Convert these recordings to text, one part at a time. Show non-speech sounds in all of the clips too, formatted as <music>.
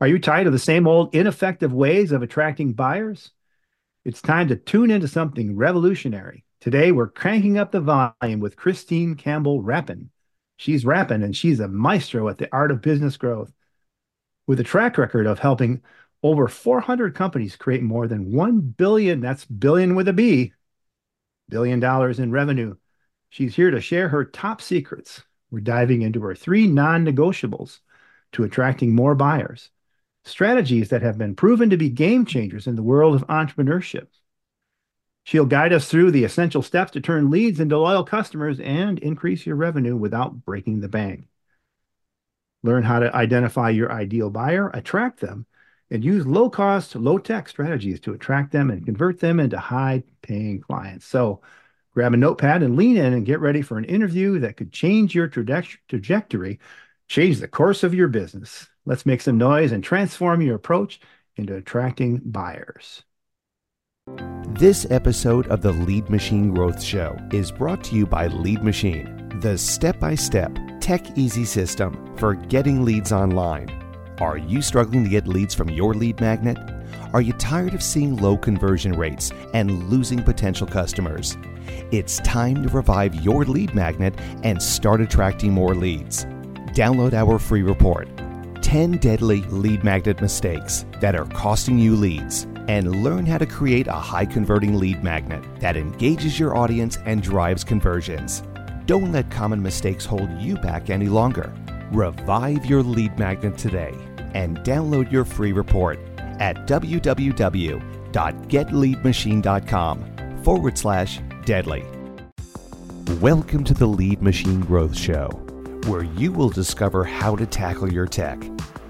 Are you tired of the same old ineffective ways of attracting buyers? It's time to tune into something revolutionary. Today, we're cranking up the volume with Christine Campbell Rapin. She's rapping and she's a maestro at the art of business growth. With a track record of helping over 400 companies create more than 1 billion, that's billion with a B, billion dollars in revenue. She's here to share her top secrets. We're diving into her three non negotiables to attracting more buyers strategies that have been proven to be game changers in the world of entrepreneurship. She'll guide us through the essential steps to turn leads into loyal customers and increase your revenue without breaking the bank. Learn how to identify your ideal buyer, attract them, and use low cost, low tech strategies to attract them and convert them into high paying clients. So grab a notepad and lean in and get ready for an interview that could change your trajectory, change the course of your business. Let's make some noise and transform your approach into attracting buyers. This episode of the Lead Machine Growth Show is brought to you by Lead Machine, the step by step, tech easy system for getting leads online. Are you struggling to get leads from your lead magnet? Are you tired of seeing low conversion rates and losing potential customers? It's time to revive your lead magnet and start attracting more leads. Download our free report 10 deadly lead magnet mistakes that are costing you leads and learn how to create a high converting lead magnet that engages your audience and drives conversions. Don't let common mistakes hold you back any longer. Revive your lead magnet today and download your free report at www.getleadmachine.com forward slash deadly. Welcome to the Lead Machine Growth Show, where you will discover how to tackle your tech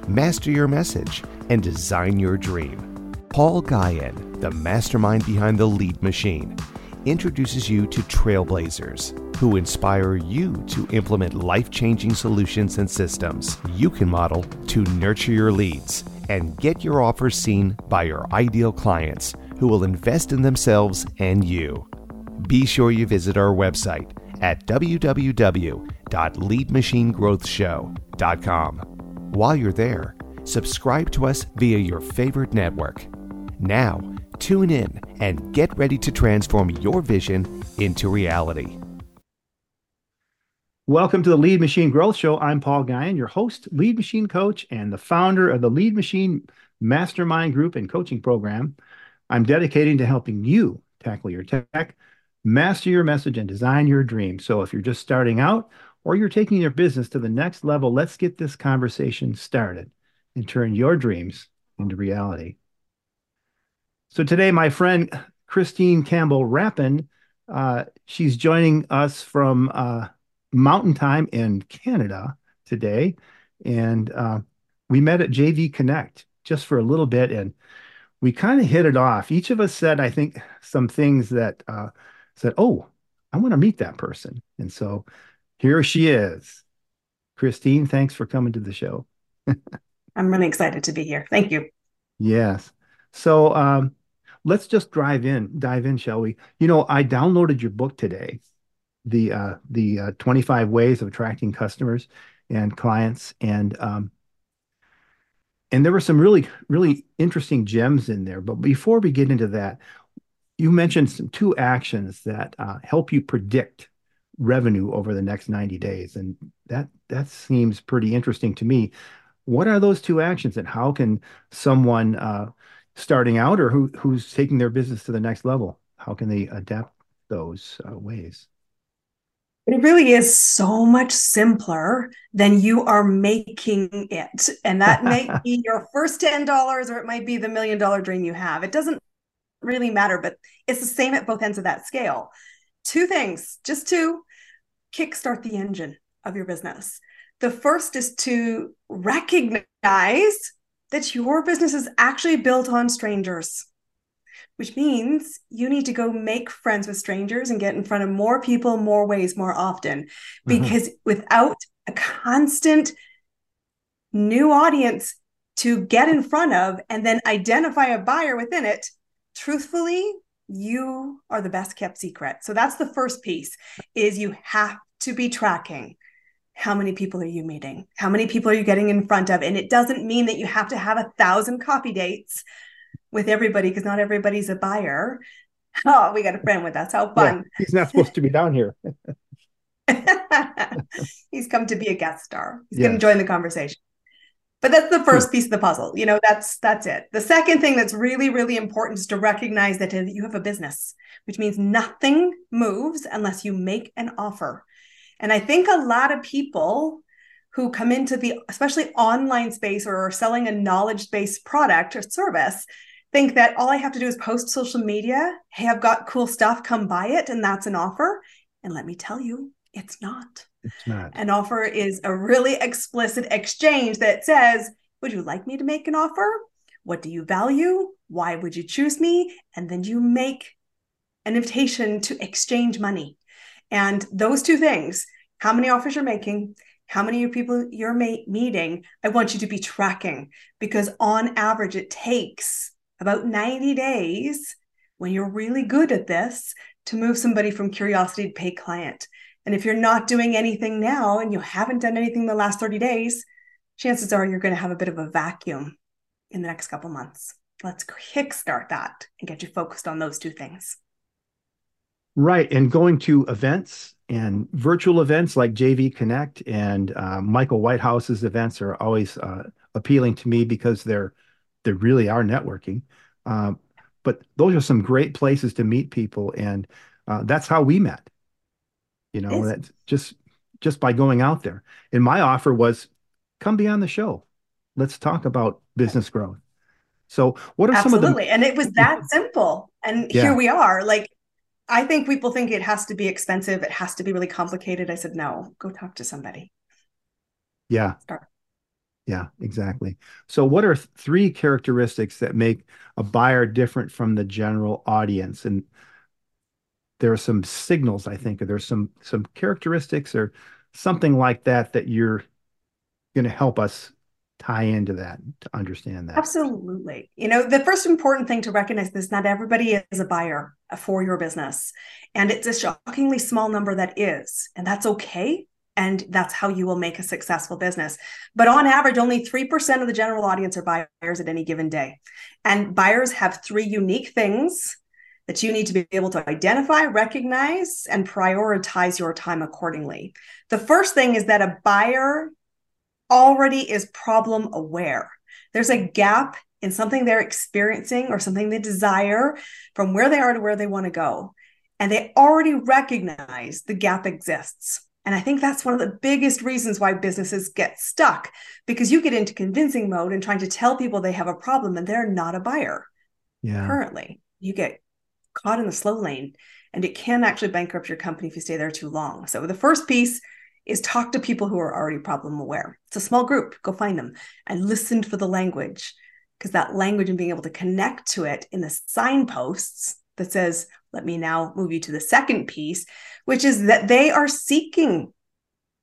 master your message, and design your dream. Paul Guyon, the mastermind behind the Lead Machine, introduces you to trailblazers who inspire you to implement life changing solutions and systems you can model to nurture your leads and get your offers seen by your ideal clients who will invest in themselves and you. Be sure you visit our website at www.leadmachinegrowthshow.com. While you're there, subscribe to us via your favorite network. Now, tune in and get ready to transform your vision into reality. Welcome to the Lead Machine Growth Show. I'm Paul Guyon, your host, lead machine coach, and the founder of the Lead Machine Mastermind Group and Coaching Program. I'm dedicated to helping you tackle your tech, master your message, and design your dream. So if you're just starting out or you're taking your business to the next level, let's get this conversation started and turn your dreams into reality. So today, my friend Christine Campbell Rapin, uh, she's joining us from uh, Mountain Time in Canada today, and uh, we met at JV Connect just for a little bit, and we kind of hit it off. Each of us said, I think, some things that uh, said, "Oh, I want to meet that person," and so here she is. Christine, thanks for coming to the show. <laughs> I'm really excited to be here. Thank you. Yes. So um, let's just drive in, dive in, shall we? You know, I downloaded your book today, the uh, the uh, 25 ways of attracting customers and clients, and um, and there were some really really interesting gems in there. But before we get into that, you mentioned some two actions that uh, help you predict revenue over the next 90 days. And that that seems pretty interesting to me. What are those two actions and how can someone uh, starting out or who who's taking their business to the next level, how can they adapt those uh, ways? It really is so much simpler than you are making it. And that <laughs> might be your first $10 or it might be the million dollar dream you have. It doesn't really matter, but it's the same at both ends of that scale. Two things, just two kickstart the engine of your business. The first is to recognize that your business is actually built on strangers, which means you need to go make friends with strangers and get in front of more people, more ways, more often. Mm-hmm. Because mm-hmm. without a constant new audience to get in front of and then identify a buyer within it, truthfully, you are the best kept secret. So that's the first piece is you have to be tracking how many people are you meeting? How many people are you getting in front of? And it doesn't mean that you have to have a thousand coffee dates with everybody because not everybody's a buyer. <laughs> Oh, we got a friend with us. How fun. Yeah, he's not supposed to be down here. <laughs> <laughs> he's come to be a guest star. He's yes. going to join the conversation. But that's the hmm. first piece of the puzzle. You know, that's that's it. The second thing that's really really important is to recognize that you have a business, which means nothing moves unless you make an offer. And I think a lot of people who come into the especially online space or are selling a knowledge-based product or service think that all I have to do is post social media, hey, I've got cool stuff, come buy it and that's an offer. And let me tell you, it's not. Not. An offer is a really explicit exchange that says, Would you like me to make an offer? What do you value? Why would you choose me? And then you make an invitation to exchange money. And those two things, how many offers you're making, how many people you're meeting, I want you to be tracking because on average, it takes about 90 days when you're really good at this to move somebody from curiosity to pay client. And if you're not doing anything now and you haven't done anything the last 30 days, chances are you're going to have a bit of a vacuum in the next couple months. Let's kickstart that and get you focused on those two things. Right. And going to events and virtual events like JV Connect and uh, Michael Whitehouse's events are always uh, appealing to me because they're they really are networking. Uh, but those are some great places to meet people, and uh, that's how we met you know that just just by going out there. And my offer was come be on the show. Let's talk about business growth. So what are Absolutely. some of the and it was that simple. And yeah. here we are. Like i think people think it has to be expensive. It has to be really complicated. I said no go talk to somebody. Yeah. Start. yeah exactly. So what are three characteristics that make a buyer different from the general audience? And there are some signals i think or there's some some characteristics or something like that that you're going to help us tie into that to understand that absolutely you know the first important thing to recognize is not everybody is a buyer for your business and it's a shockingly small number that is and that's okay and that's how you will make a successful business. But on average, only 3% of the general audience are buyers at any given day. And buyers have three unique things that you need to be able to identify, recognize, and prioritize your time accordingly. The first thing is that a buyer already is problem aware. There's a gap in something they're experiencing or something they desire from where they are to where they want to go. And they already recognize the gap exists. And I think that's one of the biggest reasons why businesses get stuck because you get into convincing mode and trying to tell people they have a problem and they're not a buyer. Yeah. Currently, you get caught in the slow lane and it can actually bankrupt your company if you stay there too long. So the first piece is talk to people who are already problem aware. It's a small group, go find them and listen for the language because that language and being able to connect to it in the signposts that says, let me now move you to the second piece, which is that they are seeking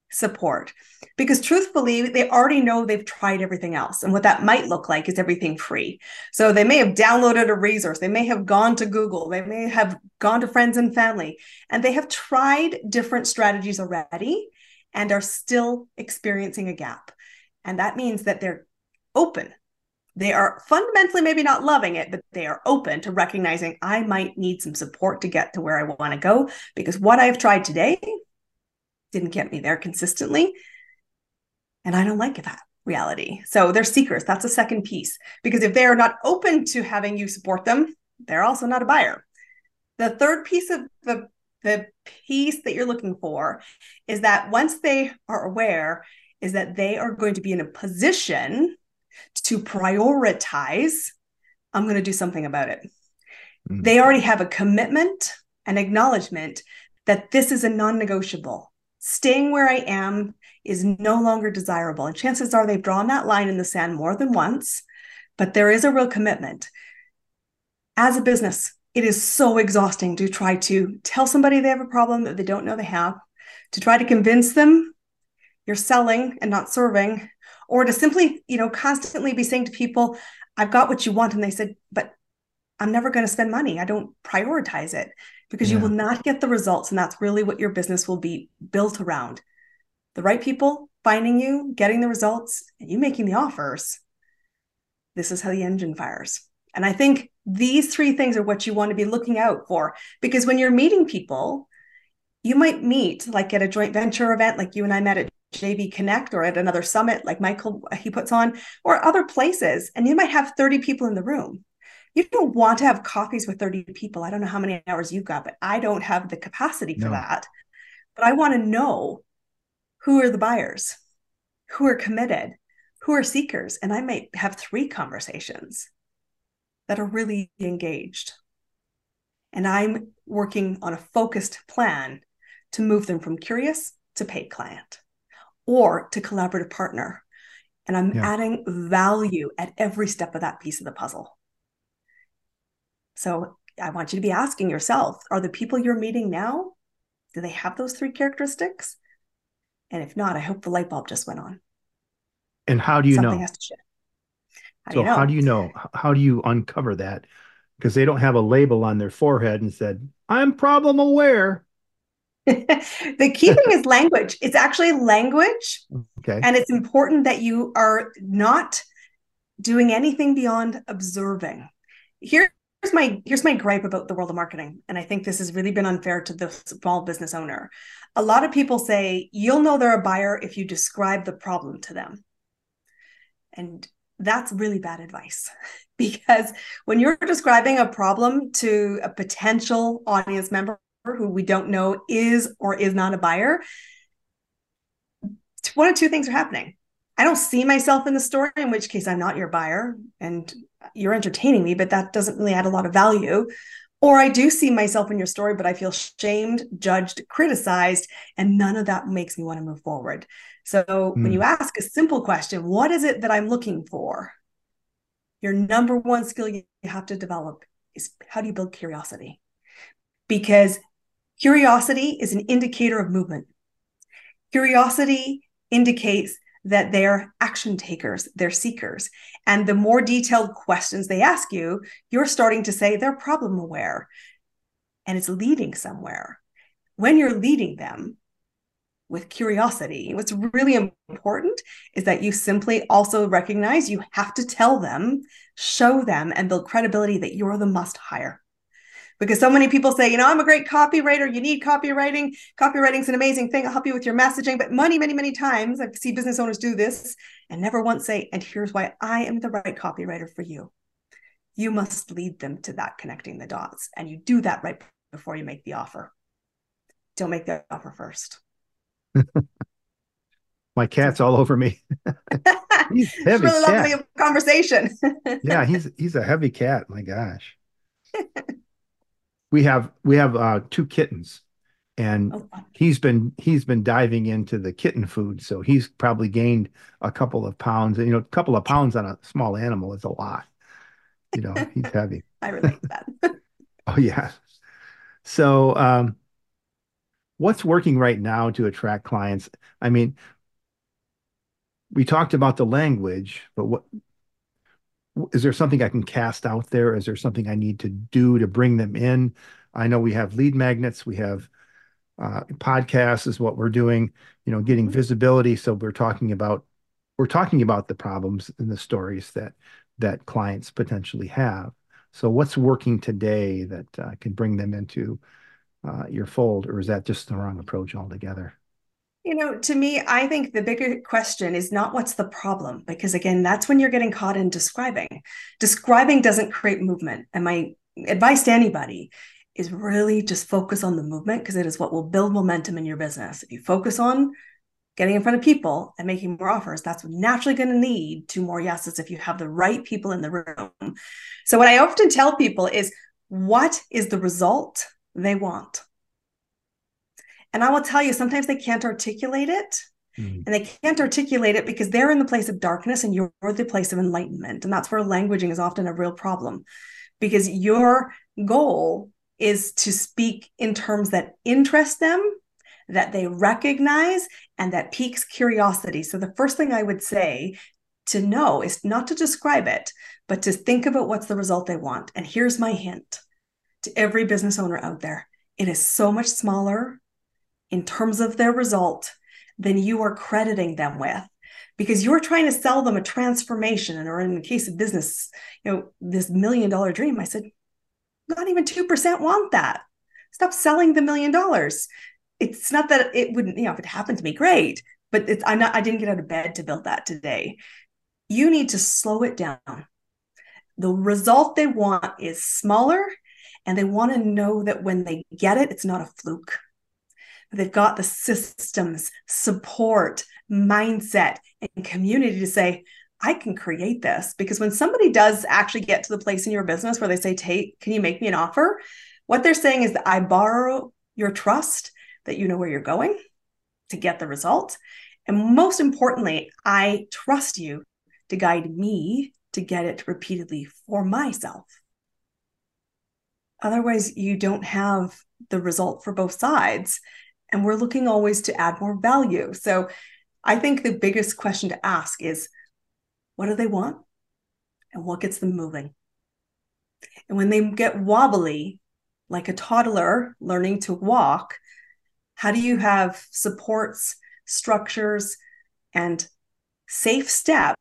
support. Because truthfully they already know they've tried everything else. And what that might look like is everything free. So they may have downloaded a resource. They may have gone to google. They may have gone to friends and family. And they have tried different strategies already and are still experiencing a gap. And that means that they're open. They are fundamentally maybe not loving it, but they are open to recognizing I might need some support to get to where I want to go because what I've tried today didn't get me there consistently. And I don't like that reality. So they're seekers. That's a second piece. Because if they're not open to having you support them, they're also not a buyer. The third piece of the, the piece that you're looking for is that once they are aware, is that they are going to be in a position to prioritize, I'm going to do something about it. Mm-hmm. They already have a commitment and acknowledgement that this is a non negotiable staying where I am is no longer desirable. And chances are they've drawn that line in the sand more than once, but there is a real commitment. As a business, it is so exhausting to try to tell somebody they have a problem that they don't know they have, to try to convince them you're selling and not serving, or to simply, you know, constantly be saying to people, I've got what you want. And they said, but I'm never going to spend money. I don't prioritize it because yeah. you will not get the results. And that's really what your business will be built around the right people finding you, getting the results, and you making the offers, this is how the engine fires. And I think these three things are what you want to be looking out for because when you're meeting people, you might meet like at a joint venture event, like you and I met at JV Connect or at another summit like Michael he puts on, or other places, and you might have 30 people in the room. You don't want to have coffees with 30 people. I don't know how many hours you've got, but I don't have the capacity for no. that. But I want to know who are the buyers, who are committed, who are seekers. And I might have three conversations that are really engaged. And I'm working on a focused plan to move them from curious to paid client or to collaborative partner. And I'm yeah. adding value at every step of that piece of the puzzle. So I want you to be asking yourself are the people you're meeting now, do they have those three characteristics? And if not, I hope the light bulb just went on. And how do you Something know? Has to shift. How so, do you know? how do you know? How do you uncover that? Because they don't have a label on their forehead and said, I'm problem aware. <laughs> the key thing is language. It's actually language. Okay. And it's important that you are not doing anything beyond observing. Here's my here's my gripe about the world of marketing. And I think this has really been unfair to the small business owner. A lot of people say you'll know they're a buyer if you describe the problem to them. And that's really bad advice <laughs> because when you're describing a problem to a potential audience member who we don't know is or is not a buyer, one of two things are happening. I don't see myself in the story, in which case I'm not your buyer and you're entertaining me, but that doesn't really add a lot of value. Or I do see myself in your story, but I feel shamed, judged, criticized, and none of that makes me want to move forward. So mm. when you hmm. ask a simple question, what is it that I'm looking for? Your number one skill you have to develop is how do you build curiosity? Because Curiosity is an indicator of movement. Curiosity indicates that they're action takers, they're seekers. And the more detailed questions they ask you, you're starting to say they're problem aware and it's leading somewhere. When you're leading them with curiosity, what's really important is that you simply also recognize you have to tell them, show them, and build credibility that you're the must hire because so many people say, you know, I'm a great copywriter. You need copywriting. Copywriting is an amazing thing. I'll help you with your messaging. But many, many, many times I see business owners do this and never once say, and here's why I am the right copywriter for you. You must lead them to that connecting the dots. And you do that right before you make the offer. Don't make the offer first. <laughs> My cat's all over me. <laughs> he's heavy. Really cat. lovely conversation. <laughs> yeah, he's he's a heavy cat. My gosh we have we have uh, two kittens, and oh, he's been he's been diving into the kitten food, so he's probably gained a couple of pounds. You know, a couple of pounds on a small animal is a lot. You know, he's <laughs> heavy. I relate that. <laughs> oh yeah. So, um, what's working right now to attract clients? I mean, we talked about the language, but what is there something I can cast out there? Is there something I need to do to bring them in? I know we have lead magnets, we have uh, podcasts is what we're doing, you know, getting mm-hmm. visibility. So we're talking about we're talking about the problems and the stories that that clients potentially have. So what's working today that uh, can bring them into uh, your fold, or is that just the wrong approach altogether? You know, to me, I think the bigger question is not what's the problem, because again, that's when you're getting caught in describing. Describing doesn't create movement. And my advice to anybody is really just focus on the movement because it is what will build momentum in your business. If you focus on getting in front of people and making more offers, that's naturally going to lead to more yeses if you have the right people in the room. So, what I often tell people is what is the result they want? And I will tell you, sometimes they can't articulate it. Mm. And they can't articulate it because they're in the place of darkness and you're the place of enlightenment. And that's where languaging is often a real problem because your goal is to speak in terms that interest them, that they recognize, and that piques curiosity. So, the first thing I would say to know is not to describe it, but to think about what's the result they want. And here's my hint to every business owner out there it is so much smaller in terms of their result than you are crediting them with. Because you're trying to sell them a transformation or in the case of business you know this million dollar dream. I said not even 2% want that. Stop selling the million dollars. It's not that it wouldn't you know if it happened to me great but it's i'm not i didn't get out of bed to build that today. You need to slow it down. The result they want is smaller and they want to know that when they get it it's not a fluke they've got the systems support mindset and community to say I can create this because when somebody does actually get to the place in your business where they say, Tate, can you make me an offer?" What they're saying is that I borrow your trust that you know where you're going to get the result. And most importantly, I trust you to guide me to get it repeatedly for myself. Otherwise, you don't have the result for both sides. And we're looking always to add more value. So I think the biggest question to ask is what do they want? And what gets them moving? And when they get wobbly, like a toddler learning to walk, how do you have supports, structures, and safe steps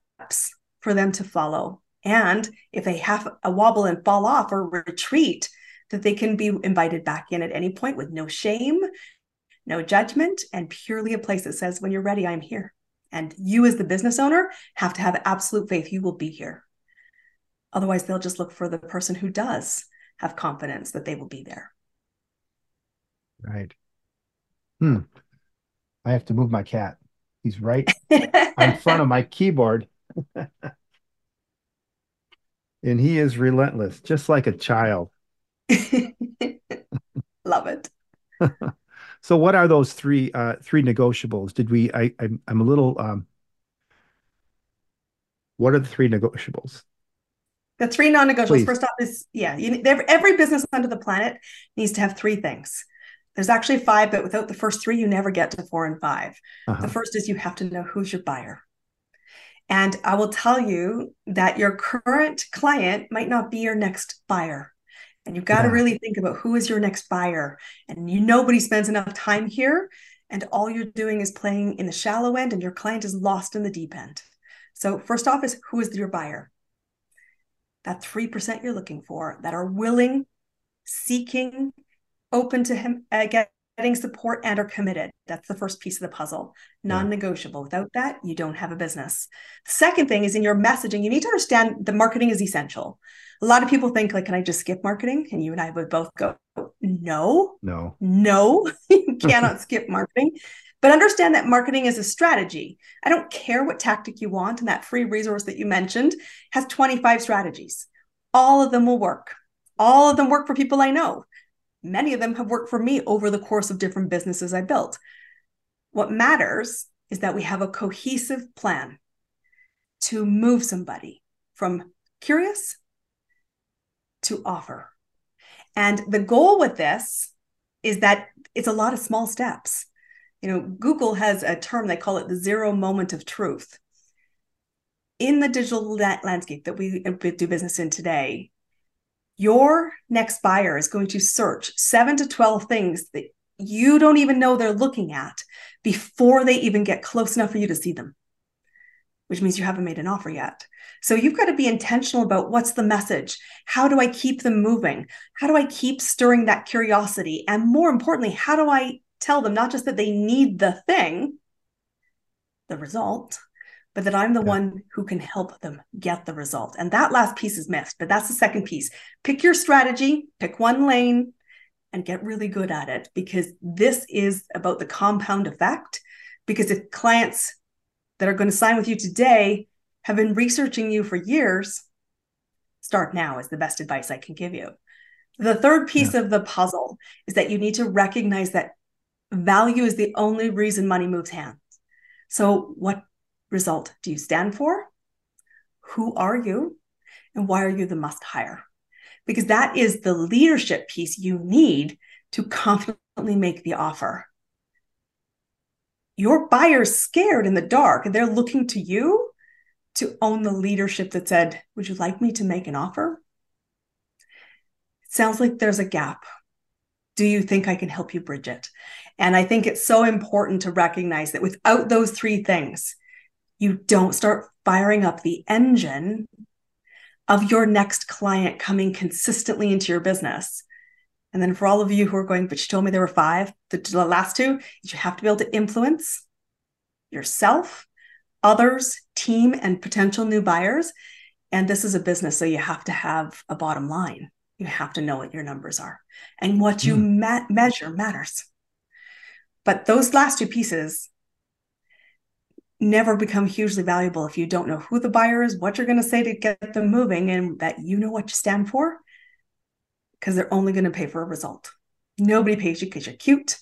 for them to follow? And if they have a wobble and fall off or retreat, that they can be invited back in at any point with no shame, no judgment, and purely a place that says, when you're ready, I'm here. And you, as the business owner, have to have absolute faith you will be here. Otherwise, they'll just look for the person who does have confidence that they will be there. Right. Hmm. I have to move my cat. He's right <laughs> in front of my keyboard. <laughs> and he is relentless, just like a child. <laughs> Love it. So what are those three uh, three negotiables? Did we? I I'm, I'm a little. Um, what are the three negotiables? The three non-negotiables. Please. First off, is yeah, you, every business under the planet needs to have three things. There's actually five, but without the first three, you never get to four and 5 uh-huh. The first is you have to know who's your buyer. And I will tell you that your current client might not be your next buyer. And you've got yeah. to really think about who is your next buyer. And you nobody spends enough time here. And all you're doing is playing in the shallow end, and your client is lost in the deep end. So, first off, is who is your buyer? That 3% you're looking for that are willing, seeking, open to him, uh, getting support, and are committed. That's the first piece of the puzzle, non negotiable. Without that, you don't have a business. The second thing is in your messaging, you need to understand the marketing is essential. A lot of people think like can i just skip marketing? And you and i would both go? No. No. No. <laughs> You <laughs> cannot skip marketing. But understand that marketing is a strategy. I don't care what tactic you want and that free resource that you mentioned has 25 strategies. All of them will work. All of them work for people i know many of them have worked for me over the course of different businesses i built what matters is that we have a cohesive plan to move somebody from curious to offer. And the goal with this is that it's a lot of small steps. You know, Google has a term, they call it the zero moment of truth. In the digital landscape that we do business in today, your next buyer is going to search seven to 12 things that you don't even know they're looking at before they even get close enough for you to see them, which means you haven't made an offer yet. So you've got to be intentional about what's the message? How do I keep them moving? How do I keep stirring that curiosity? And more importantly, how do I tell them not just that they need the thing, the result, but that I'm the yeah. one who can help them get the result. And that last piece is missed, but that's the second piece. Pick your strategy, pick one lane, and get really good at it because this is about the compound effect. Because if clients that are going to sign with you today have been researching you for years, start now is the best advice I can give you. The third piece yeah. of the puzzle is that you need to recognize that value is the only reason money moves hands. So, what result do you stand for? Who are you? And why are you the must hire? Because that is the leadership piece you need to confidently make the offer. Your buyer's scared in the dark and they're looking to you to own the leadership that said, Would you like me to make an offer? It sounds like there's a gap. Do you think I can help you bridge it? And I think it's so important to recognize that without those three things, you don't start firing up the engine of your next client coming consistently into your business. And then for all of you who are going, but she told me there were five, the, the last two, you have to be able to influence yourself, others, team, and potential new buyers. And this is a business, so you have to have a bottom line. You have to know what your numbers are. And what you mm. ma- measure matters. But those last two pieces never become hugely valuable if you don't know who the buyer is, what you're going to say to get them moving, and that you know what you stand for, because they're only going to pay for a result. Nobody pays you because you're cute.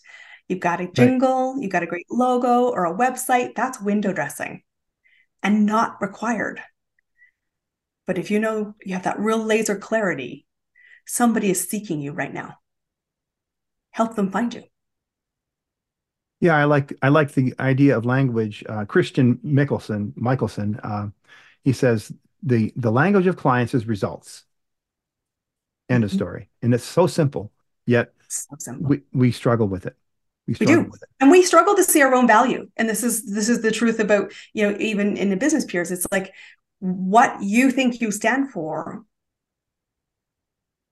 You've got a jingle, right. you've got a great logo or a website. That's window dressing and not required. But if you know you have that real laser clarity, somebody is seeking you right now. Help them find you. Yeah, I like I like the idea of language. Uh, Christian Mickelsen, Michelson, uh, he says the the language of clients is results. End mm-hmm. of story. And it's so simple, yet so simple. we we struggle with it. We, we do, and we struggle to see our own value. And this is this is the truth about you know even in the business peers. It's like what you think you stand for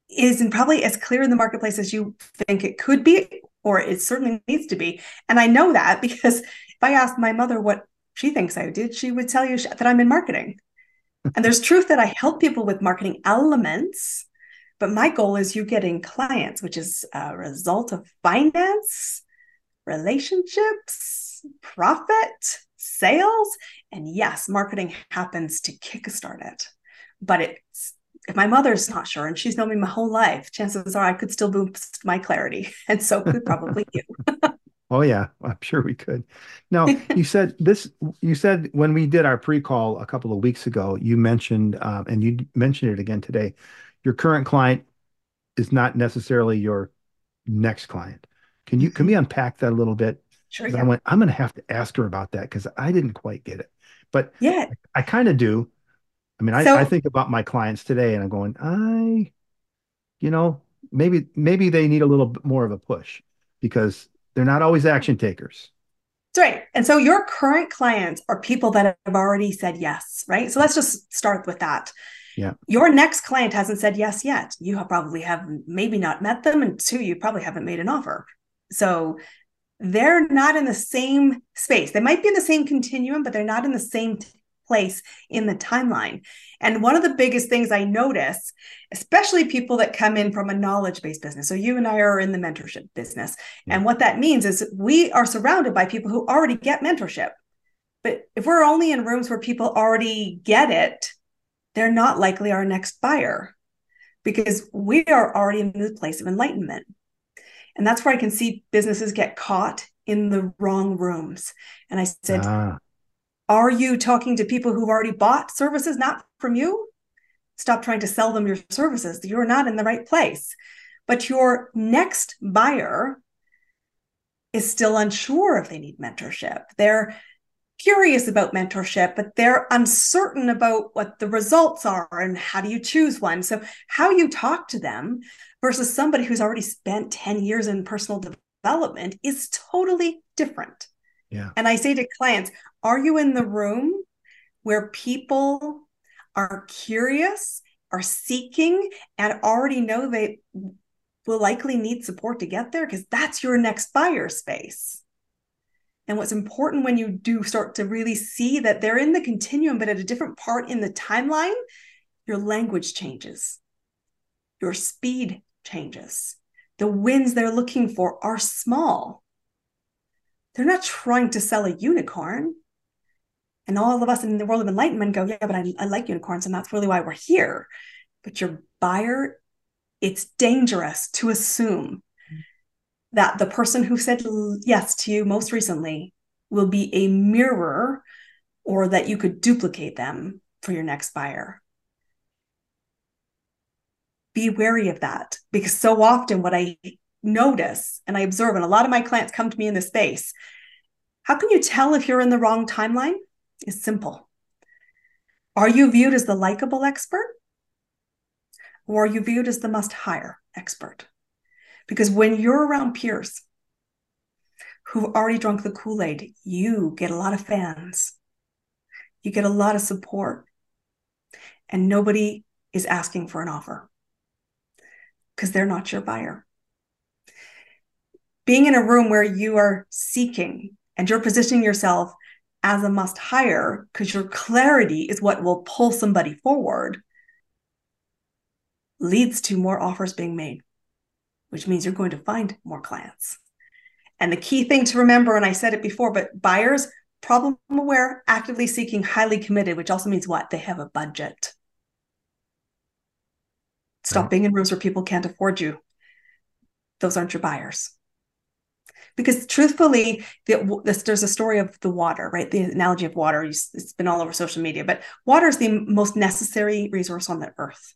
isn't probably as clear in the marketplace as you think it could be or it certainly needs to be. And I know that because if I asked my mother what she thinks I did, she would tell you that I'm in marketing. <laughs> and there's truth that I help people with marketing elements, but my goal is you getting clients, which is a result of finance, relationships, profit, sales. And yes, marketing happens to kickstart it, but it's if my mother's not sure and she's known me my whole life, chances are I could still boost my clarity. <laughs> And so could probably you. <laughs> oh yeah, I'm sure we could. Now <laughs> you said this, you said when we did our pre-call a couple of weeks ago, you mentioned, um, and you mentioned it again today, your current client is not necessarily your next client. Can you, can we mm-hmm. unpack that a little bit? Sure. Yeah. I went, I'm going to have to ask her about that because I didn't quite get it, but yeah, I, I kind of do. I mean, so, I, I think about my clients today and I'm going, I, you know, maybe maybe they need a little bit more of a push because they're not always action takers. That's right. And so your current clients are people that have already said yes, right? So let's just start with that. Yeah. Your next client hasn't said yes yet. You have probably have maybe not met them, and two, you probably haven't made an offer. So they're not in the same space. They might be in the same continuum, but they're not in the same place in the timeline. And one of the biggest things I notice, especially people that come in from a knowledge based business. So you and I are in the mentorship business. Yeah. And what that means is we are surrounded by people who already get mentorship. But if we're only in rooms where people already get it, they're not likely our next buyer because we are already in the place of enlightenment. And that's where I can see businesses get caught in the wrong rooms. And I said, ah. Are you talking to people who've already bought services not from you? Stop trying to sell them your services. You're not in the right place. But your next buyer is still unsure if they need mentorship. They're curious about mentorship, but they're uncertain about what the results are and how do you choose one. So, how you talk to them versus somebody who's already spent 10 years in personal development is totally different. Yeah. And I say to clients, are you in the room where people are curious, are seeking, and already know they will likely need support to get there? Because that's your next buyer space. And what's important when you do start to really see that they're in the continuum, but at a different part in the timeline, your language changes, your speed changes. The wins they're looking for are small they're not trying to sell a unicorn. And all of us in the world of enlightenment go, yeah, but I, I like unicorns, and that's really why we're here. But your buyer, it's dangerous to assume that the person who said yes to you most recently will be a mirror or that you could duplicate them for your next buyer. Be wary of that because so often what I notice and I observe, and a lot of my clients come to me in this space. How can you tell if you're in the wrong timeline? It's simple. Are you viewed as the likable expert? Or are you viewed as the must hire expert? Because when you're around peers who've already drunk the Kool Aid, you get a lot of fans, you get a lot of support, and nobody is asking for an offer because they're not your buyer. Being in a room where you are seeking and you're positioning yourself as a must hire because your clarity is what will pull somebody forward leads to more offers being made, which means you're going to find more clients. And the key thing to remember, and I said it before, but buyers, problem aware, actively seeking, highly committed, which also means what? They have a budget. Stop being in rooms where people can't afford you. Those aren't your buyers because truthfully the, there's a story of the water right? The analogy of water it's been all over social media but water is the most necessary resource on the earth.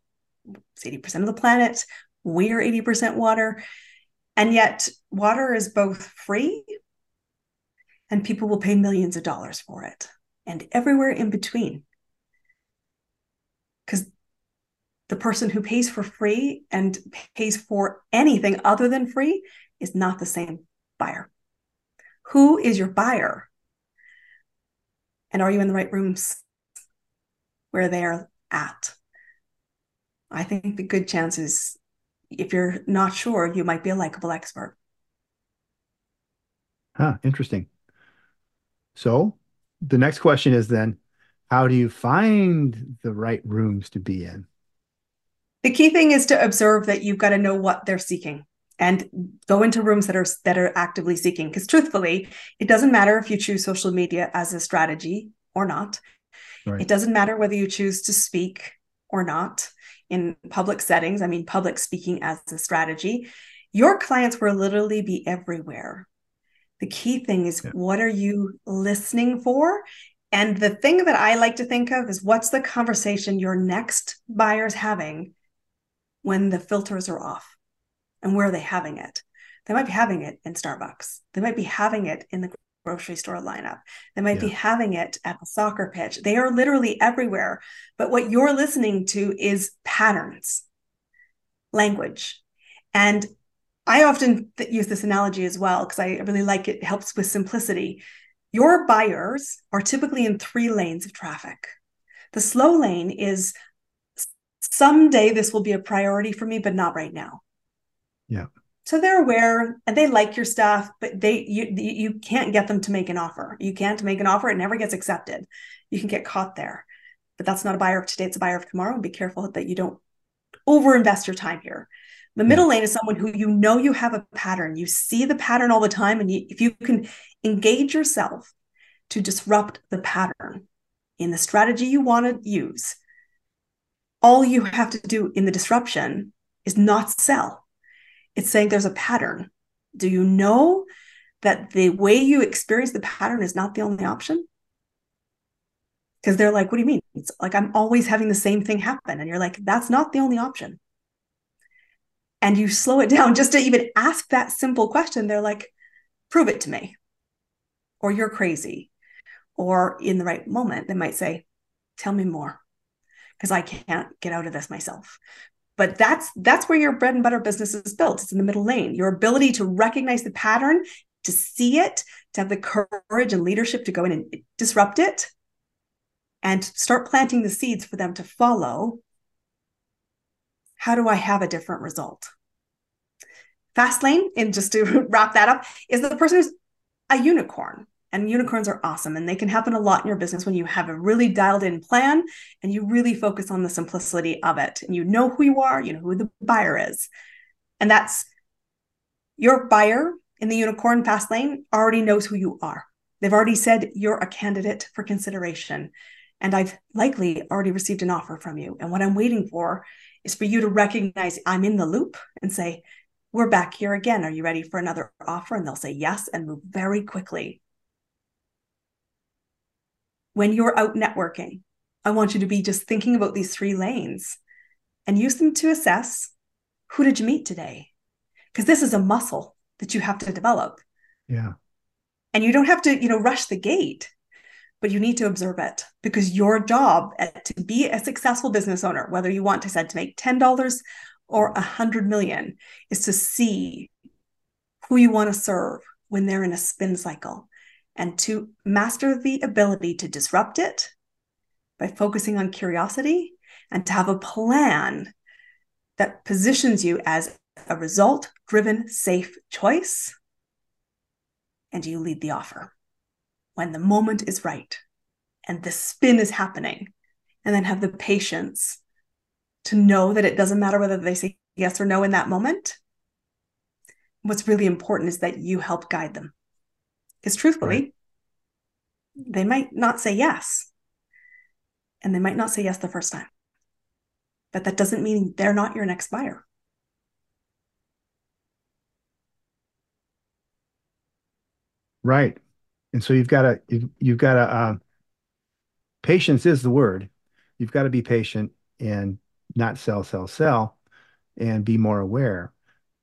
It's 80% of the planet. We're 80% water. And yet water is both free and people will pay millions of dollars for it. And everywhere in between. Because the person who pays for free and pays for anything other than free is not the same buyer? Who is your buyer? And are you in the right rooms where they are at? I think the good chance is if you're not sure, you might be a likable expert. Huh, interesting. So the next question is then how do you find the right rooms to be in? The key thing is to observe that you've got to know what they're seeking and go into rooms that are that are actively seeking. Because truthfully it doesn't matter if you choose social media as a strategy or not. Right. it doesn't matter whether you choose to speak or not in public settings i mean public speaking as a strategy. Your clients will literally be everywhere. The key thing is yeah. what are you listening for? And the thing that i like to think of is what's the conversation your next buyer's having when the filters are off and where are they having it? They might be having it in Starbucks. They might be having it in the grocery store lineup. They might yeah. be having it at the soccer pitch. They are literally everywhere. But what you're listening to is patterns, language. And I often th- use this analogy as well because I really like it. it helps with simplicity. Your buyers are typically in three lanes of traffic. The slow lane is someday this will be a priority for me, but not right now. Yeah. So they're aware and they like your stuff, but they you you can't get them to make an offer. You can't make an offer; it never gets accepted. You can get caught there, but that's not a buyer of today; it's a buyer of tomorrow. And be careful that you don't overinvest your time here. The middle lane is someone who you know you have a pattern. You see the pattern all the time, and you, if you can engage yourself to disrupt the pattern in the strategy you want to use, all you have to do in the disruption is not sell it's saying there's a pattern. Do you know that the way you experience the pattern is not the only option? Because they're like, what do you mean? It's like I'm always having the same thing happen. And you're like, that's not the only option. And you slow it <laughs> down just to even ask that simple question. They're like, prove it to me. Or you're crazy. Or in the right moment, they might say, tell me more because I can't get out of this myself but that's that's where your bread and butter business is built. It's in the middle lane. Your ability to recognize the pattern to see it to have the courage and leadership to go in and disrupt it and start planting the seeds for them to follow how do i have a different result? Fast lane and just to <laughs> wrap that up is the person who's a unicorn and unicorns are awesome and they can happen a lot in your business when you have a really dialed in plan and you really focus on the simplicity of it and you know who you are, you know who the buyer is. And that's your buyer in the unicorn fast lane already knows who you are. They've already said you're a candidate for consideration. And I've likely already received an offer from you. And what I'm waiting for is for you to recognize I'm in the loop and say, We're back here again. Are you ready for another offer? And they'll say yes and move very quickly when you're out networking, I want you to be just thinking about these three lanes and use them to assess who did you meet today? Because this is a muscle that you have to develop. Yeah. And you don't have to, you know, rush the gate, but you need to observe it because your job to be a successful business owner, whether you want to said to make $10 or a hundred million, is to see who you want to serve, when they're in a spin cycle and to master the ability to disrupt it by focusing on curiosity and to have a plan that positions you as a result driven, safe choice. And you lead the offer when the moment is right and the spin is happening. And then have the patience to know that it doesn't matter whether they say yes or no in that moment. What's really important is that you help guide them. Because truthfully, right. they might not say yes. And they might not say yes the first time. But that doesn't mean they're not your next buyer. Right. And so you've got to you've, you've got to uh, patience is the word. You've got to be patient and not sell, sell, sell, and be more aware.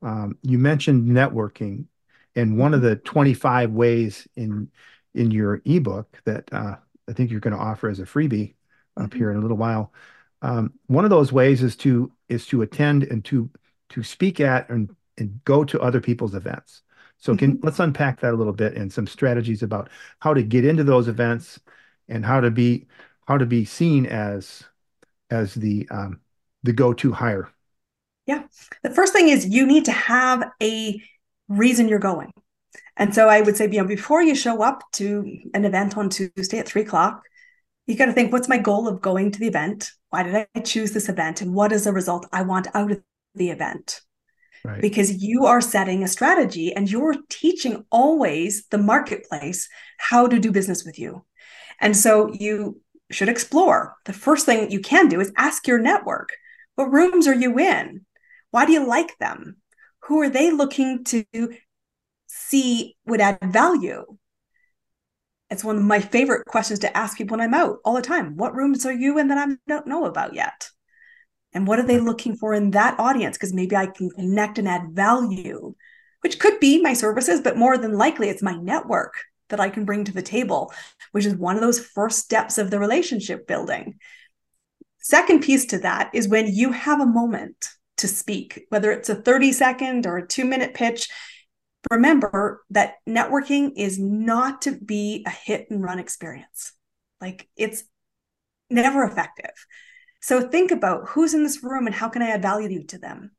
Um, you mentioned networking, and one of the 25 ways in in your ebook that uh, I think you're going to offer as a freebie up mm-hmm. here in a little while. Um, one of those ways is to is to attend and to to speak at and and go to other people's events. So can mm-hmm. let's unpack that a little bit and some strategies about how to get into those events and how to be how to be seen as as the um, the go-to hire. Yeah. The first thing is you need to have a reason you're going. And so I would say, you know, before you show up to an event on Tuesday at three o'clock, you got to think, what's my goal of going to the event? Why did I choose this event? And what is the result I want out of the event? Right. Because you are setting a strategy and you're teaching always the marketplace how to do business with you. And so you should explore. The first thing you can do is ask your network what rooms are you in? Why do you like them? Who are they looking to see would add value? It's one of my favorite questions to ask people when I'm out all the time. What rooms are you in that I don't know about yet? And what are they looking for in that audience? Because maybe I can connect and add value, which could be my services, but more than likely it's my network that I can bring to the table, which is one of those first steps of the relationship building. Second piece to that is when you have a moment to speak, whether it's a 30 second or a two minute pitch. Remember that networking is not to be a hit and run experience. Like it's never effective. So think about who's in this room and how can I add value to them?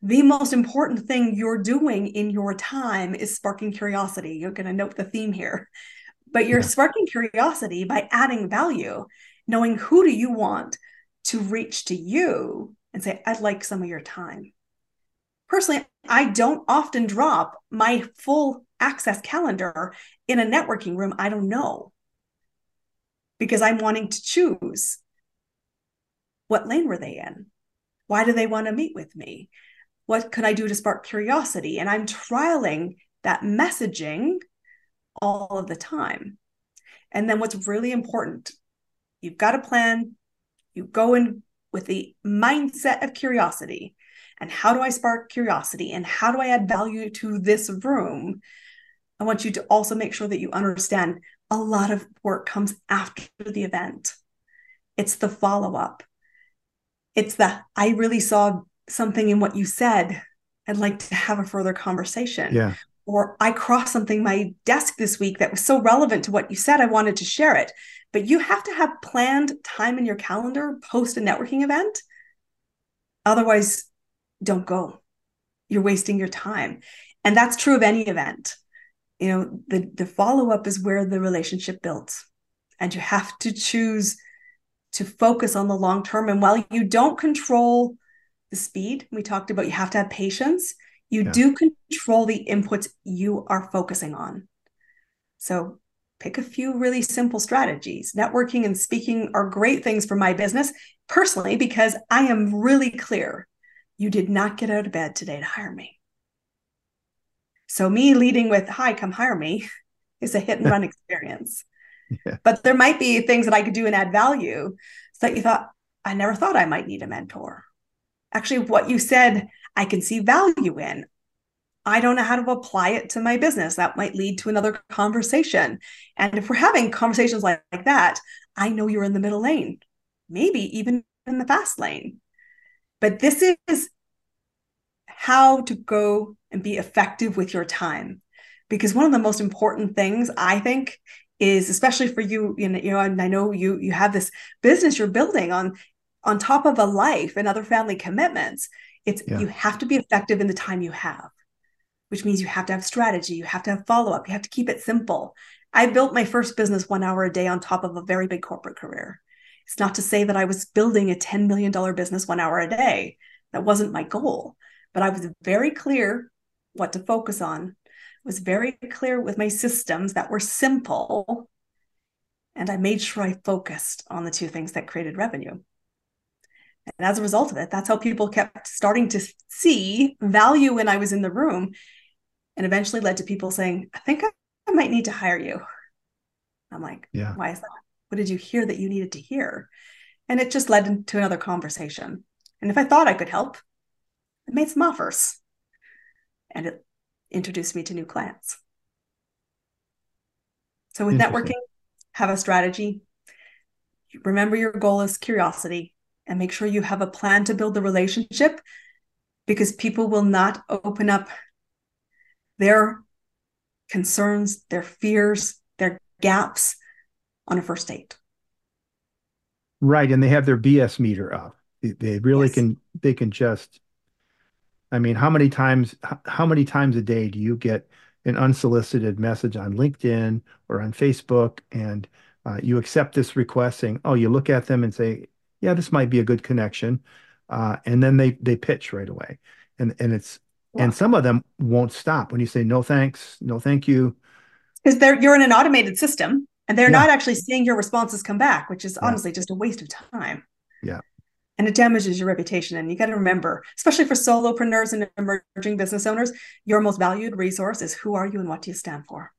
The most important thing you're doing in your time is sparking curiosity. You're going to note the theme here, but you're yeah. sparking curiosity by adding value, knowing who do you want to reach to you and say, I'd like some of your time. Personally, I don't often drop my full access calendar in a networking room I don't know because I'm wanting to choose what lane were they in? Why do they want to meet with me? What could I do to spark curiosity? And I'm trialing that messaging all of the time. And then what's really important, you've got a plan, you go in with the mindset of curiosity. And how do I spark curiosity? And how do I add value to this room? I want you to also make sure that you understand a lot of work comes after the event. It's the follow up. It's the I really saw something in what you said. I'd like to have a further conversation. Yeah. Or I crossed something my desk this week that was so relevant to what you said, I wanted to share it. But you have to have planned time in your calendar post a networking event. Otherwise, don't go. You're wasting your time. And that's true of any event. You know, the, the follow up is where the relationship builds. And you have to choose to focus on the long term. And while you don't control the speed, we talked about you have to have patience, you yeah. do control the inputs you are focusing on. So pick a few really simple strategies. Networking and speaking are great things for my business personally because I am really clear you did not get out of bed today to hire me. So, me leading with, Hi, come hire me <laughs> is a hit and run <laughs> experience. Yeah. But there might be things that I could do and add value so that you thought, I never thought I might need a mentor. Actually, what you said, I can see value in. I don't know how to apply it to my business. That might lead to another conversation. And if we're having conversations like, like that, I know you're in the middle lane, maybe even in the fast lane. But this is how to go and be effective with your time. Because one of the most important things I think is especially for you, you know, you know, and I know you you have this business you're building on on top of a life and other family commitments. It's yeah. you have to be effective in the time you have, which means you have to have strategy, you have to have follow up, you have to keep it simple. I built my first business one hour a day on top of a very big corporate career. It's not to say that I was building a $10 million business one hour a day. That wasn't my goal, but I was very clear what to focus on, was very clear with my systems that were simple. And I made sure I focused on the two things that created revenue. And as a result of it, that's how people kept starting to see value when I was in the room and eventually led to people saying, I think I might need to hire you. I'm like, yeah. why is that? What did you hear that you needed to hear? And it just led to another conversation. And if I thought I could help, I made some offers and it introduced me to new clients. So with networking, have a strategy. Remember your goal is curiosity and make sure you have a plan to build the relationship because people will not open up their concerns, their fears, their gaps on a first date. Right, and they have their BS meter up. They, really yes. can. They can just. I mean, how many times? How many times a day do you get an unsolicited message on LinkedIn or on Facebook, and uh, you accept this request, saying, "Oh," you look at them and say, "Yeah, this might be a good connection," uh, and then they they pitch right away, and and it's wow. and some of them won't stop when you say, "No thanks, no thank you," because they're you're in an automated system and they're yeah. not actually seeing your responses come back, which is yeah. honestly just a waste of time. Yeah. And it damages your reputation. And you got to remember, especially for solopreneurs and emerging business owners, your most valued resource is who are you and what do you stand for?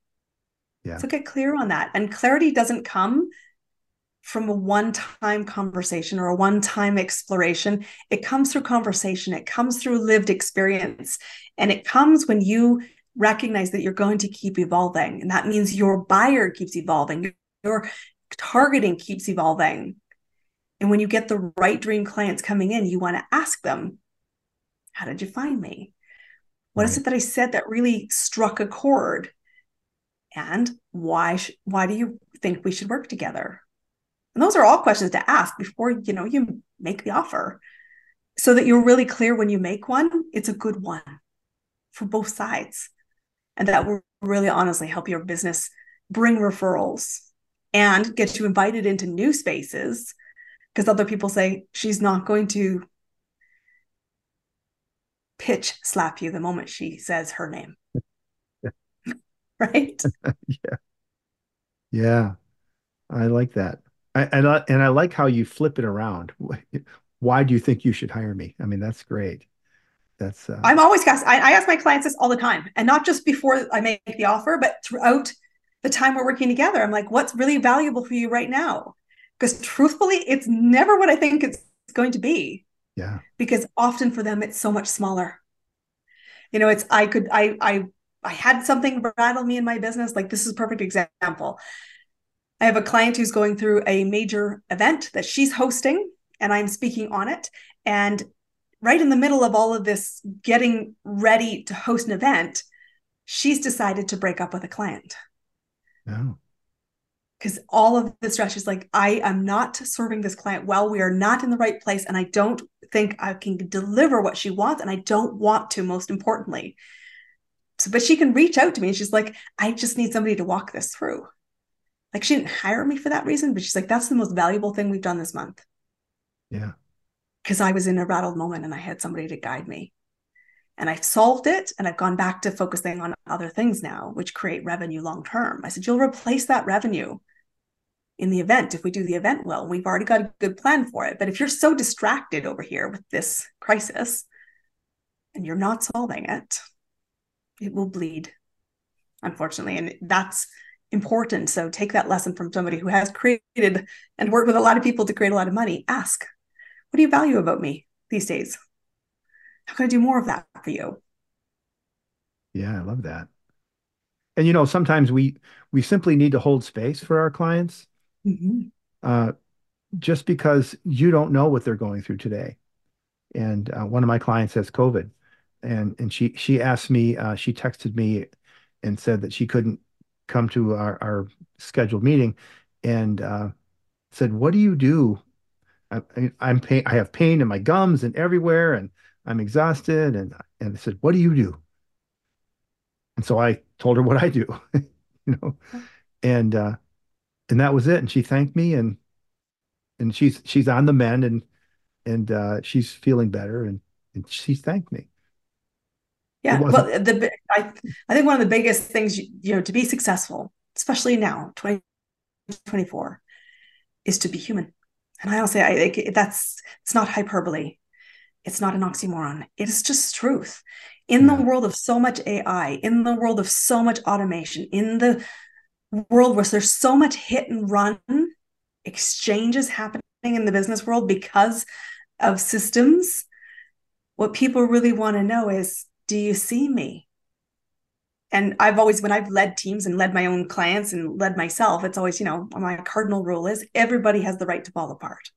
Yeah. So get clear on that. And clarity doesn't come from a one time conversation or a one time exploration. It comes through conversation, it comes through lived experience. And it comes when you recognize that you're going to keep evolving. And that means your buyer keeps evolving, your targeting keeps evolving. And when you get the right dream clients coming in, you want to ask them, How did you find me? What right. is it that I said that really struck a chord? And why sh- why do you think we should work together? And those are all questions to ask before you know you make the offer. So that you're really clear when you make one, it's a good one for both sides and that will really honestly help your business bring referrals and get you invited into new spaces because other people say she's not going to pitch slap you the moment she says her name. <laughs> <laughs> right? <laughs> yeah. Yeah. I like that. And I, and I like how you flip it around. <laughs> Why do you think you should hire me? I mean, that's great. That's uh... I'm always asked. I, I ask my clients this all the time, and not just before I make the offer, but throughout the time we're working together. I'm like, what's really valuable for you right now? Because truthfully, it's never what I think it's going to be. Yeah. Because often for them, it's so much smaller. You know, it's I could I I I had something rattle me in my business. Like this is a perfect example. I have a client who's going through a major event that she's hosting, and I'm speaking on it. And right in the middle of all of this getting ready to host an event, she's decided to break up with a client. Oh. Because all of the stress, she's like, I am not serving this client well. We are not in the right place. And I don't think I can deliver what she wants. And I don't want to, most importantly. So, but she can reach out to me and she's like, I just need somebody to walk this through. Like she didn't hire me for that reason, but she's like, that's the most valuable thing we've done this month. Yeah because I was in a rattled moment and I had somebody to guide me. And I've solved it and I've gone back to focusing on other things now, which create revenue long term. I said, You'll replace that revenue in the event if we do the event well. We've already got a good plan for it. But if you're so distracted over here with this crisis and you're not solving it, it will bleed, unfortunately. And that's important. So take that lesson from somebody who has created and worked with a lot of people to create a lot of money. Ask, what do you value about me these days? How can I do more of that for you? Yeah, I love that. And you know, sometimes we we simply need to hold space for our clients, mm-hmm. uh, just because you don't know what they're going through today. And uh, one of my clients has COVID, and and she she asked me, uh, she texted me and said that she couldn't come to our, our scheduled meeting and uh, said, What do you do? I, I'm pain, I have pain in my gums and everywhere, and I'm exhausted. And, and I said, What do you do? And so I told her what I do, <laughs> you know, and, uh, and that was it. And she thanked me and, and she's, she's on the mend and, and, uh, she's feeling better and, and she thanked me. Yeah. Well, the, I, I think one of the biggest things, you, know, to be successful, especially now, 2024, is to be human. And I say, I think that's, it's not hyperbole. It's not an oxymoron. It is just truth. In the world of so much AI, in the world of so much automation, in the world where there's so much hit and run exchanges happening in the business world because of systems, what people really want to know is do you see me? And I've always, when I've led teams and led my own clients and led myself, it's always, you know, my cardinal rule is everybody has the right to fall apart.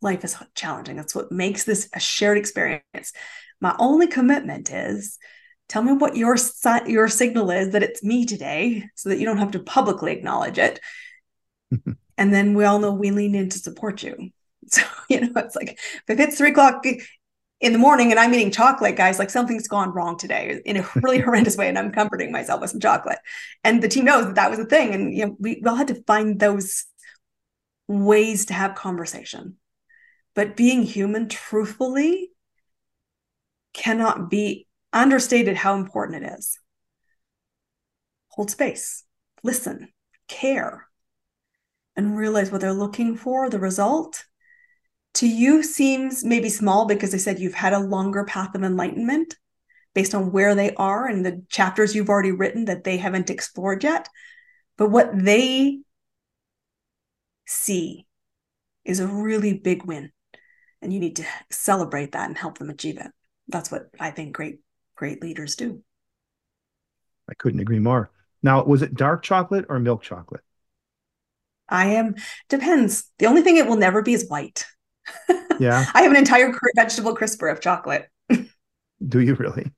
Life is challenging. That's what makes this a shared experience. My only commitment is tell me what your your signal is that it's me today so that you don't have to publicly acknowledge it <laughs> and then we all know we lean in to support you <laughs> so you know it's like if it's three o'clock in the morning and i'm eating chocolate guys like something's gone wrong today in a really <laughs> horrendous way and i'm comforting myself with some chocolate and the team knows that that was a thing and you know we, we all had to find those ways to have conversation but being human truthfully cannot be understated how important it is. Hold space, listen, care, and realize what they're looking for, the result to you seems maybe small because they said you've had a longer path of enlightenment based on where they are and the chapters you've already written that they haven't explored yet. But what they see is a really big win. And you need to celebrate that and help them achieve it. That's what I think great great leaders do. I couldn't agree more. Now, was it dark chocolate or milk chocolate? I am depends. The only thing it will never be is white. Yeah. <laughs> I have an entire vegetable crisper of chocolate. do you really?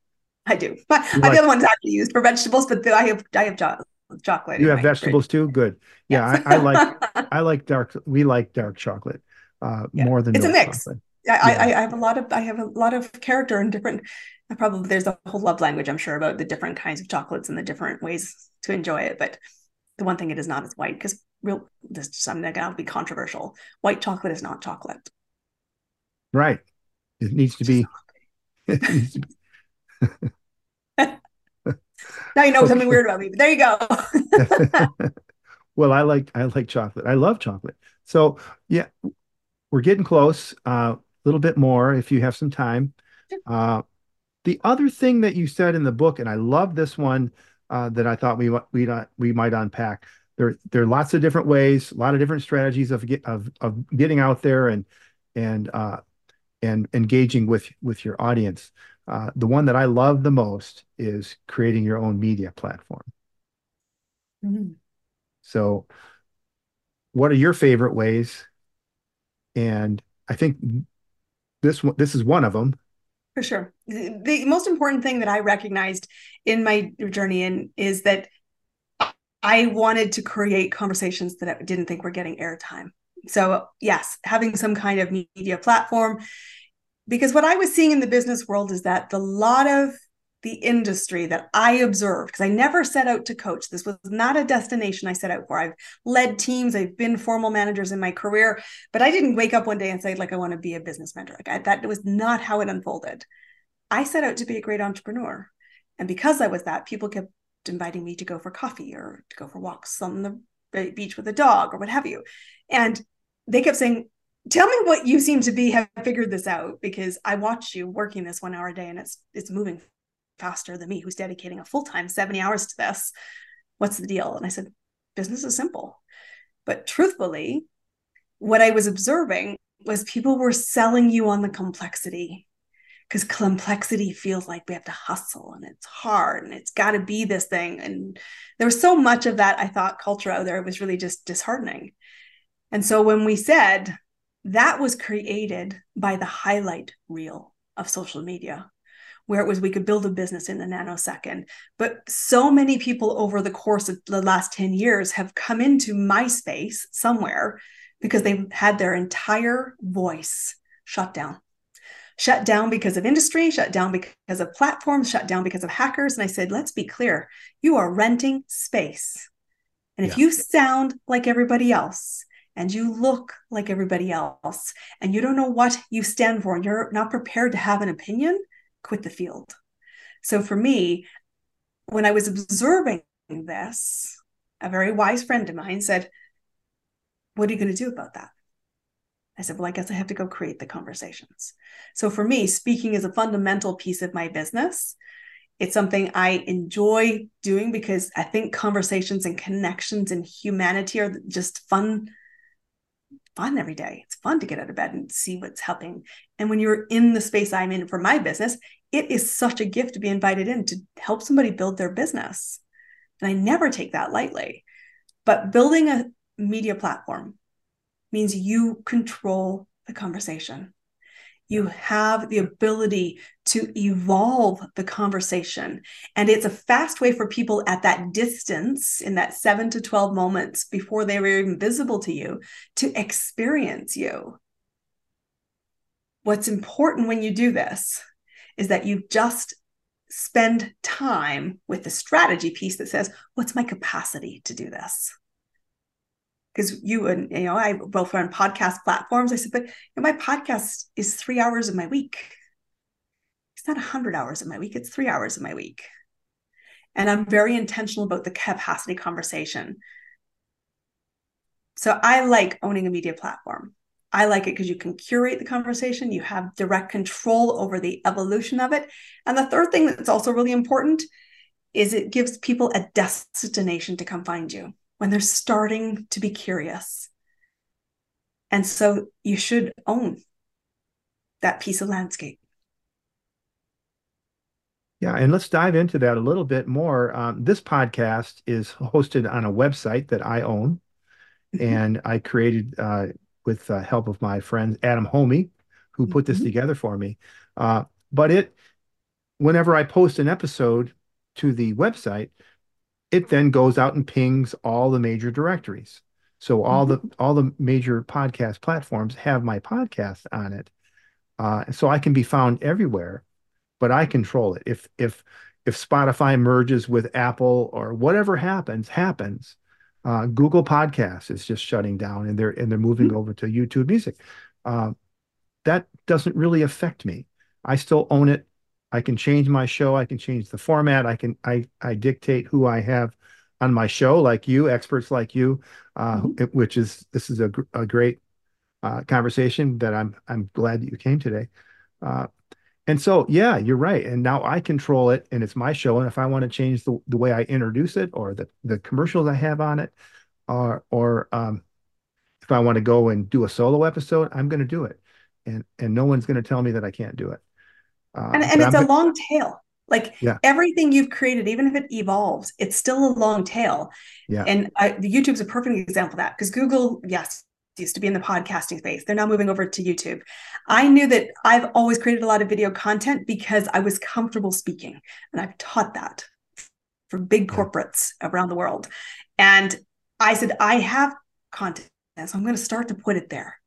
I do. But like, the other one's actually used for vegetables, but I have I have cho- chocolate. You have vegetables too? Good. <laughs> Yeah, yes. I, I, like <laughs> I like dark we like dark chocolate uh yeah. more than it's a mix. Chocolate. I, yeah. I, I have a lot of I have a lot of character and different I probably there's a whole love language I'm sure about the different kinds of chocolates and the different ways to enjoy it. But the one thing it is not is white because real this I'm gonna be controversial. White chocolate is not chocolate. Right. It needs to be. <laughs> Needs to be. <laughs> now you know okay. something weird about me, but there you go. <laughs> well, I like I like chocolate. I love chocolate. So yeah, we're getting close. A uh, little bit more if you have some time. Uh, the other thing that you said in the book, and I love this one uh, that I thought we we we might unpack. There there are lots of different ways, a lot of different strategies of get, of of getting out there and and uh, and engaging with with your audience. Uh, the one that I love the most is creating your own media platform. Mm-hmm. So, what are your favorite ways? And I think this one this is one of them for sure. The most important thing that I recognized in my journey in is that I wanted to create conversations that I didn't think were getting airtime. So, yes, having some kind of media platform. Because what I was seeing in the business world is that the lot of the industry that I observed, because I never set out to coach. This was not a destination I set out for. I've led teams, I've been formal managers in my career, but I didn't wake up one day and say, like, I want to be a business mentor. Like I, that was not how it unfolded. I set out to be a great entrepreneur. And because I was that, people kept inviting me to go for coffee or to go for walks on the beach with a dog or what have you. And they kept saying, tell me what you seem to be have figured this out because I watch you working this one hour a day and it's it's moving faster than me who's dedicating a full-time 70 hours to this. What's the deal? And i said business is simple. But truthfully what i was observing was people were selling you on the complexity because complexity feels like we have to hustle and it's hard and it's got to be this thing. And there was so much of that i thought culture out there was really just disheartening and so when we said that was created by the highlight reel of social media where it was we could build a business in a nanosecond. But so many people over the course of the last 10 years have come into my space somewhere because they've had their entire voice shut down. Shut down because of industry, shut down because of platforms, shut down because of hackers. And I said, let's be clear you are renting space. And if yeah. you sound like everybody else, and you look like everybody else and you don't know what you stand for and you're not prepared to have an opinion, quit the field. So for me, when I was observing this, a very wise friend of mine said, What are you going to do about that? I said, Well, I guess I have to go create the conversations. So for me, speaking is a fundamental piece of my business. It's something I enjoy doing because I think conversations and connections and humanity are just fun fun every day. It's fun to get out of bed and see what's helping. And when you're in the space I'm in for my business, it is such a gift to be invited in to help somebody build their business. And I never take that lightly. But building a media platform means you control the conversation you have the ability to evolve the conversation. And it's a fast way for people at that distance, in that seven to 12 moments before they were even visible to you, to experience you. What's important when you do this is that you just spend time with the strategy piece that says, What's my capacity to do this? because you and you know I both run podcast platforms. I said, but you know, my podcast is three hours of my week. It's not a hundred hours of my week; it's three hours of my week. And I'm very intentional about the capacity conversation. So I like owning a media platform. I like it because you can curate the conversation, you have direct control over the evolution of it. And the third thing that's also really important is it gives people a destination to come find you when they're starting to be curious. And so you should own that piece of landscape. Yeah, and let's dive into that a little bit more. Um, this podcast is hosted on a website that I own, mm-hmm. and I created uh, with the help of my friend Adam Homey, who put this mm-hmm. together for me. Uh, but it, whenever I post an episode to the website, it then goes out and pings all the major directories. So all mm-hmm. the all the major podcast platforms have my podcast on it, uh, so I can be found everywhere, but I control it. If if if Spotify merges with Apple or whatever happens happens, uh, Google Podcasts is just shutting down and they're and they're moving mm-hmm. over to YouTube Music. Uh, that doesn't really affect me. I still own it. I can change my show. I can change the format. I can I I dictate who I have on my show, like you, experts like you, uh, mm-hmm. which is this is a, a great uh, conversation that I'm I'm glad that you came today. And so, yeah, you're right. And now I control it, and it's my show. And if I want to change the, the way I introduce it, or the the commercials I have on it, or or um, if I want to go and do a solo episode, I'm going to do it, and and no one's going to tell me that I can't do it. Uh, and and it's I'm, a long tail. Like yeah. everything you've created, even if it evolves, it's still a long tail. Yeah. And I, the YouTube's a perfect example of that because Google, yes, used to be in the podcasting space. They're now moving over to YouTube. I knew that I've always created a lot of video content because I was comfortable speaking, and I've taught that for big corporates around the world. And I said, I have content, so I'm going to start to put it there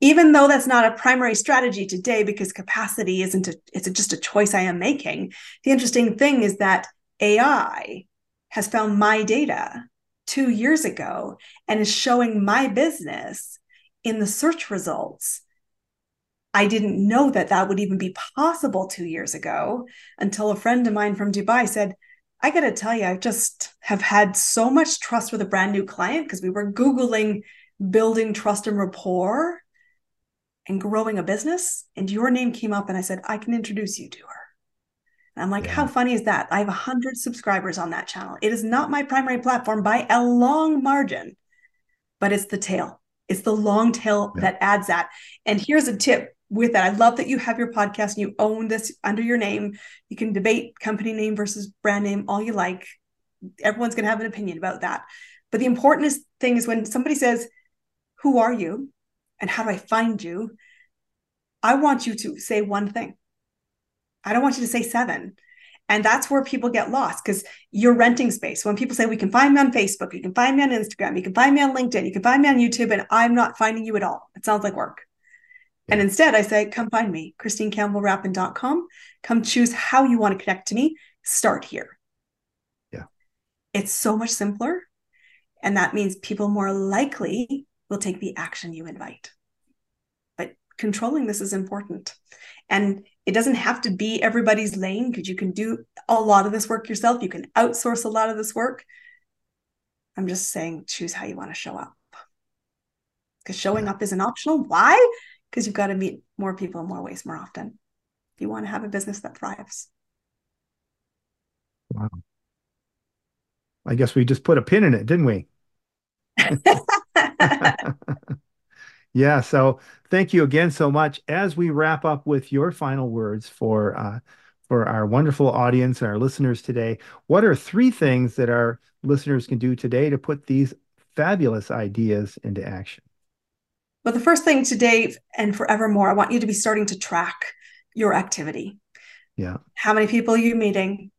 even though that's not a primary strategy today because capacity isn't a, it's just a choice i am making the interesting thing is that ai has found my data two years ago and is showing my business in the search results i didn't know that that would even be possible two years ago until a friend of mine from dubai said i got to tell you i just have had so much trust with a brand new client because we were googling building trust and rapport and growing a business and your name came up and I said, I can introduce you to her. And I'm like, yeah. how funny is that? I have 100 subscribers on that channel. It is not my primary platform by a long margin, but it's the tail. It's the long tail yeah. that adds that. And here's a tip with that. I love that you have your podcast and you own this under your name. You can debate company name versus brand name all you like. Everyone's going to have an opinion about that. But the important thing is when somebody says, Who are you? and how do I find you? I want you to say one thing. I don't want you to say seven. And that's where people get lost because you're renting space. When people say, we can find me on Facebook, you can find me on Instagram, you can find me on LinkedIn, you can find me on YouTube, and I'm not finding you at all. It sounds like work. Yeah. And instead, I say, come find me, ChristineCampbellRapin.com. Come choose how you want to connect to me. Start here. Yeah. It's so much simpler. And that means people more likely will take the action you invite. But controlling this is important. And it doesn't have to be everybody's lane because you can do a lot of this work yourself. You can outsource a lot of this work. I'm just saying, choose how you want to show up. Because showing up isn't optional. Why? Because you've got to meet more people in more ways more often. If you want to have a business that thrives. Wow. I guess we just put a pin in it, didn't we? <laughs> <laughs> <laughs> yeah. So thank you again so much. As we wrap up with your final words for uh, for our wonderful audience and our listeners today, what are three things that our listeners can do today to put these fabulous ideas into action? Well, the first thing today and forevermore, I want you to be starting to track your activity. Yeah. How many people are you meeting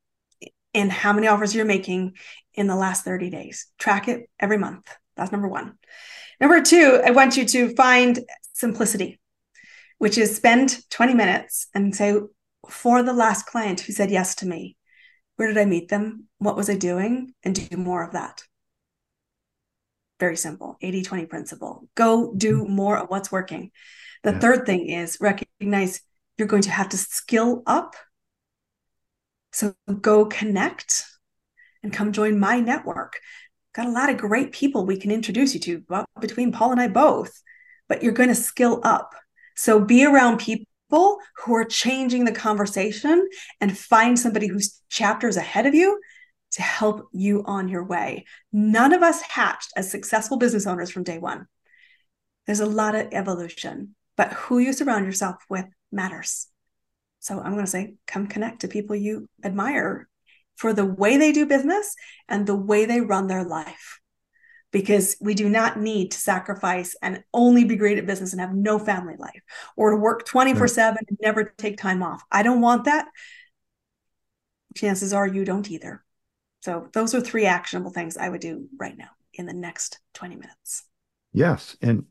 and how many offers you're making in the last 30 days? Track it every month. That's number one. Number two, I want you to find simplicity, which is spend 20 minutes and say, for the last client who said yes to me, where did I meet them? What was I doing? And do more of that. Very simple 80 20 principle. Go do mm-hmm. more of what's working. The yeah. third thing is recognize you're going to have to skill up. So go connect and come join my network got a lot of great people we can introduce you to well, between Paul and I both, but you're going to skill up. So be around people who are changing the conversation and find somebody whose chapter is ahead of you to help you on your way. None of us hatched as successful business owners from day one. There's a lot of evolution, but who you surround yourself with matters. So I'm going to say, come connect to people you admire for the way they do business and the way they run their life. Because we do not need to sacrifice and only be great at business and have no family life or to work 24 7 and never take time off. I don't want that. Chances are you don't either. So, those are three actionable things I would do right now in the next 20 minutes. Yes. And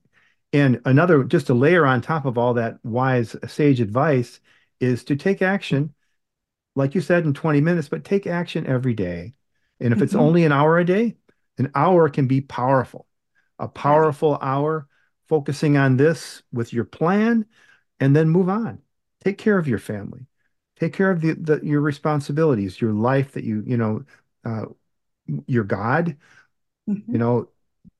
and another just a layer on top of all that wise sage advice is to take action like you said, in 20 minutes, but take action every day. And if mm-hmm. it's only an hour a day, an hour can be powerful. A powerful hour focusing on this with your plan and then move on. Take care of your family. Take care of the, the your responsibilities, your life that you, you know, uh, your God, mm-hmm. you know,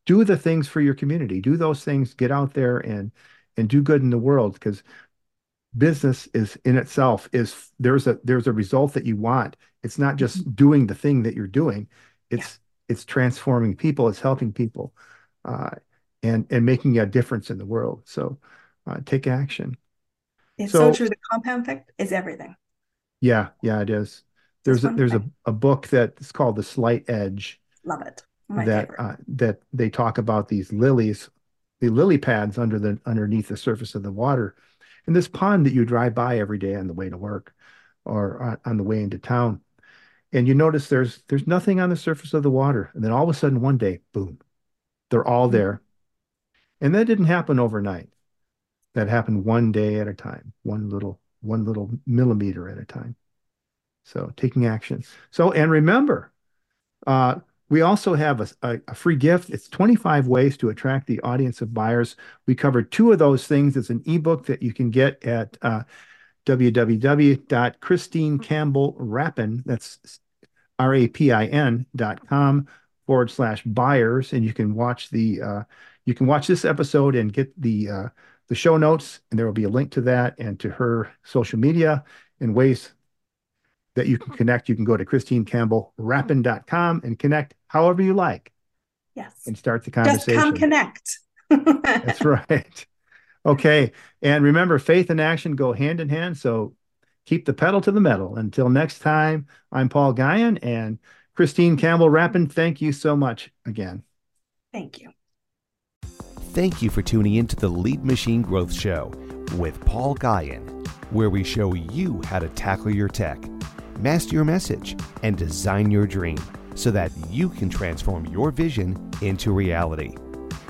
do the things for your community. Do those things, get out there and and do good in the world because business is in itself is there's a there's a result that you want. It's not just mm-hmm. doing the thing that you're doing. It's yeah. it's transforming people it's helping people uh, and and making a difference in the world. So uh, take action. It's so, so, true the compound effect is everything. Yeah yeah it is. There's a, there's a, a book that's called the slight edge love it. That uh, that they talk about these lilies the lily pads under the underneath the surface of the water and this pond that you drive by every day on the way to work or on the way into town. And you notice there's there's nothing on the surface of the water. And then all of a sudden one day, boom, they're all mm-hmm. there. And that didn't happen overnight. That happened one day at a time, one little, one little millimeter at a time. So taking action. So and remember, uh, we also have a, a, a, free gift. It's 25 ways to attract the audience of buyers. We covered two of those things. It's an ebook that you can get at uh, www.christinecampbellrapin, that's R-A-P-I-N dot com forward slash buyers. And you can watch the, uh, you can watch this episode and get the, uh, the show notes, and there will be a link to that and to her social media and ways that you can connect. You can go to ChristineCampbellRapin.com and connect however you like. Yes. And start the conversation. Just come connect. <laughs> That's right. Okay. And remember, faith and action go hand in hand. So keep the pedal to the metal. Until next time, I'm Paul Guyon and Christine Campbell Rapin. Thank you so much again. Thank you. Thank you for tuning in to the Lead Machine Growth Show with Paul Guyon. where we show you how to tackle your tech, master your message, and design your dream so that you can transform your vision into reality.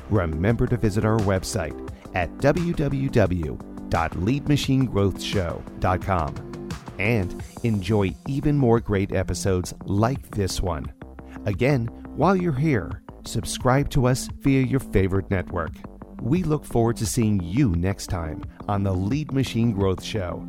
Remember to visit our website at www.leadmachinegrowthshow.com and enjoy even more great episodes like this one. Again, while you're here, subscribe to us via your favorite network. We look forward to seeing you next time on the Lead Machine Growth Show.